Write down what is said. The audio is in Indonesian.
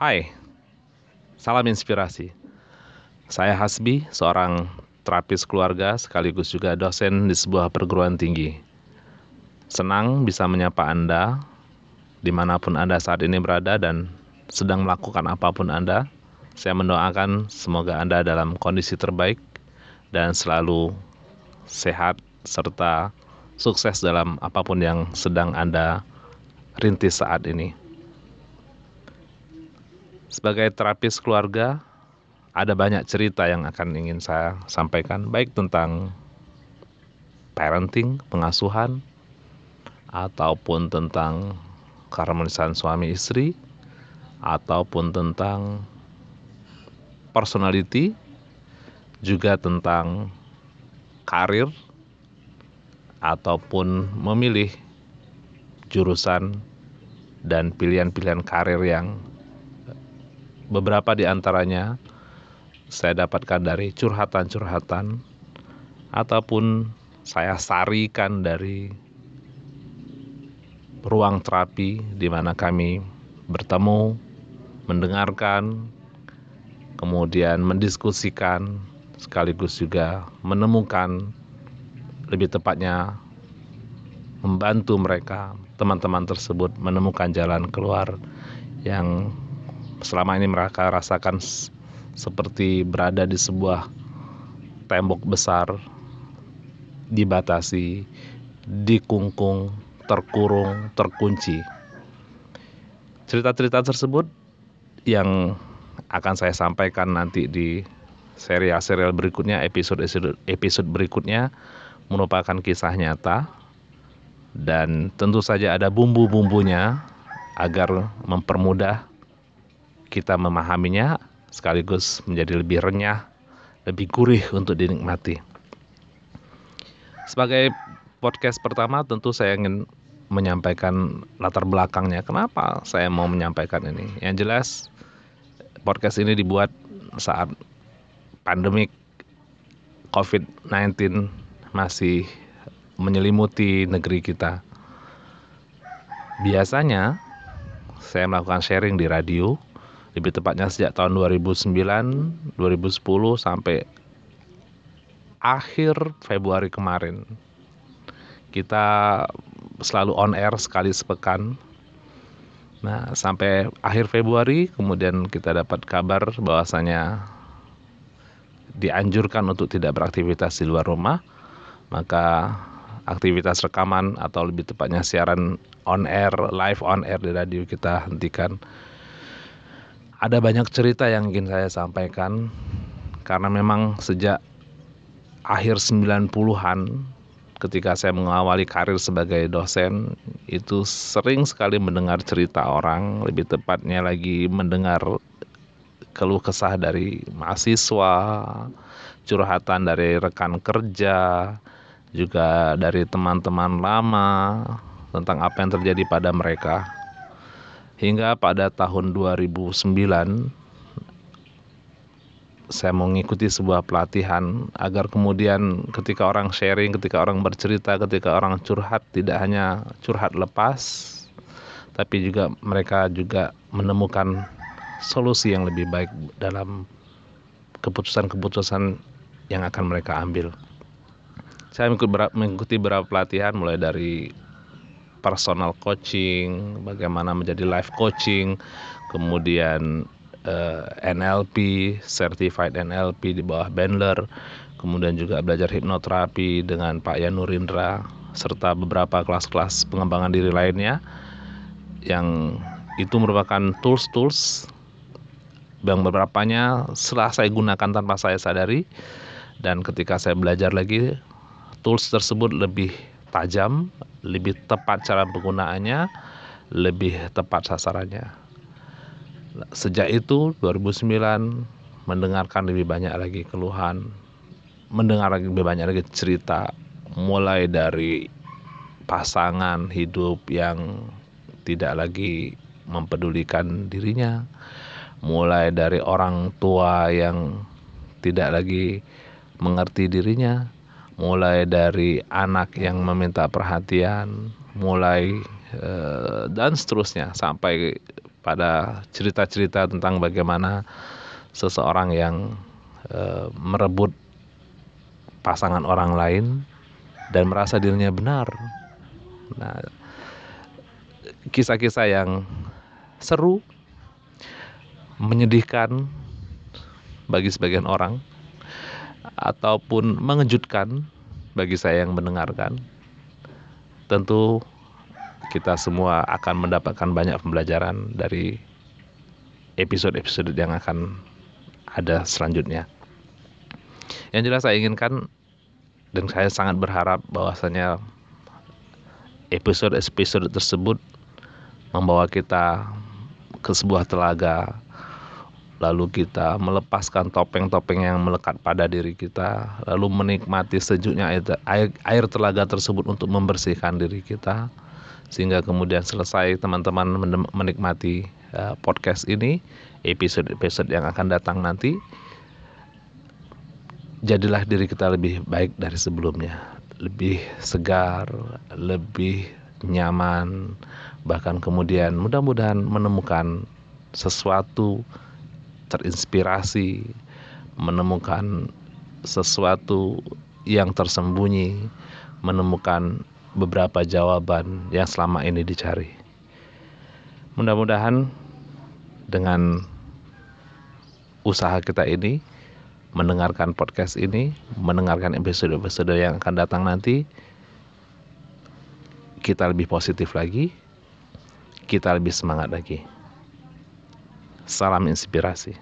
Hai, salam inspirasi. Saya Hasbi, seorang terapis keluarga sekaligus juga dosen di sebuah perguruan tinggi. Senang bisa menyapa Anda di mana pun Anda saat ini berada dan sedang melakukan apa pun Anda. Saya mendoakan semoga Anda dalam kondisi terbaik dan selalu sehat serta sukses dalam apa pun yang sedang Anda rintis saat ini. Sebagai terapis keluarga, ada banyak cerita yang akan ingin saya sampaikan, baik tentang parenting, pengasuhan, ataupun tentang keharmonisan suami istri, ataupun tentang personality, juga tentang karir, ataupun memilih jurusan dan pilihan-pilihan karir yang beberapa di antaranya saya dapatkan dari curhatan-curhatan ataupun saya sarikan dari ruang terapi di mana kami bertemu, mendengarkan, kemudian mendiskusikan, sekaligus juga menemukan lebih tepatnya membantu mereka, teman-teman tersebut menemukan jalan keluar yang selama ini mereka rasakan seperti berada di sebuah tembok besar dibatasi, dikungkung, terkurung, terkunci. Cerita-cerita tersebut yang akan saya sampaikan nanti di serial-serial berikutnya, episode-episode berikutnya merupakan kisah nyata dan tentu saja ada bumbu-bumbunya agar mempermudah kita memahaminya sekaligus menjadi lebih renyah, lebih gurih untuk dinikmati. Sebagai podcast pertama tentu saya ingin menyampaikan latar belakangnya kenapa saya mau menyampaikan ini. Yang jelas podcast ini dibuat saat pandemik COVID-19 masih menyelimuti negeri kita. Biasanya saya melakukan sharing di radio lebih tepatnya sejak tahun 2009, 2010 sampai akhir Februari kemarin. Kita selalu on air sekali sepekan. Nah, sampai akhir Februari kemudian kita dapat kabar bahwasanya dianjurkan untuk tidak beraktivitas di luar rumah. Maka aktivitas rekaman atau lebih tepatnya siaran on air, live on air di radio kita hentikan ada banyak cerita yang ingin saya sampaikan. Karena memang sejak akhir 90-an ketika saya mengawali karir sebagai dosen itu sering sekali mendengar cerita orang. Lebih tepatnya lagi mendengar keluh kesah dari mahasiswa curhatan dari rekan kerja juga dari teman-teman lama tentang apa yang terjadi pada mereka hingga pada tahun 2009 saya mengikuti sebuah pelatihan agar kemudian ketika orang sharing, ketika orang bercerita, ketika orang curhat tidak hanya curhat lepas tapi juga mereka juga menemukan solusi yang lebih baik dalam keputusan-keputusan yang akan mereka ambil. Saya mengikuti beberapa pelatihan mulai dari personal coaching, bagaimana menjadi life coaching, kemudian uh, eh, NLP, certified NLP di bawah Bandler, kemudian juga belajar hipnoterapi dengan Pak Yanurindra serta beberapa kelas-kelas pengembangan diri lainnya yang itu merupakan tools-tools yang beberapanya setelah saya gunakan tanpa saya sadari dan ketika saya belajar lagi tools tersebut lebih tajam, lebih tepat cara penggunaannya, lebih tepat sasarannya. Sejak itu 2009 mendengarkan lebih banyak lagi keluhan, mendengar lebih banyak lagi cerita mulai dari pasangan hidup yang tidak lagi mempedulikan dirinya, mulai dari orang tua yang tidak lagi mengerti dirinya, mulai dari anak yang meminta perhatian, mulai uh, dan seterusnya sampai pada cerita-cerita tentang bagaimana seseorang yang e, merebut pasangan orang lain dan merasa dirinya benar. Nah, kisah-kisah yang seru, menyedihkan bagi sebagian orang, ataupun mengejutkan bagi saya yang mendengarkan. Tentu kita semua akan mendapatkan banyak pembelajaran dari episode-episode yang akan ada selanjutnya. Yang jelas saya inginkan dan saya sangat berharap bahwasanya episode-episode tersebut membawa kita ke sebuah telaga lalu kita melepaskan topeng-topeng yang melekat pada diri kita. Lalu menikmati sejuknya air, air telaga tersebut untuk membersihkan diri kita. Sehingga kemudian selesai teman-teman menikmati uh, podcast ini. Episode-episode yang akan datang nanti. Jadilah diri kita lebih baik dari sebelumnya. Lebih segar lebih nyaman. Bahkan kemudian mudah-mudahan menemukan sesuatu terinspirasi menemukan sesuatu yang tersembunyi menemukan beberapa jawaban yang selama ini dicari. Mudah-mudahan dengan usaha kita ini, mendengarkan podcast ini, mendengarkan episode-episode yang akan datang nanti, kita lebih positif lagi, kita lebih semangat lagi. Salam inspirasi.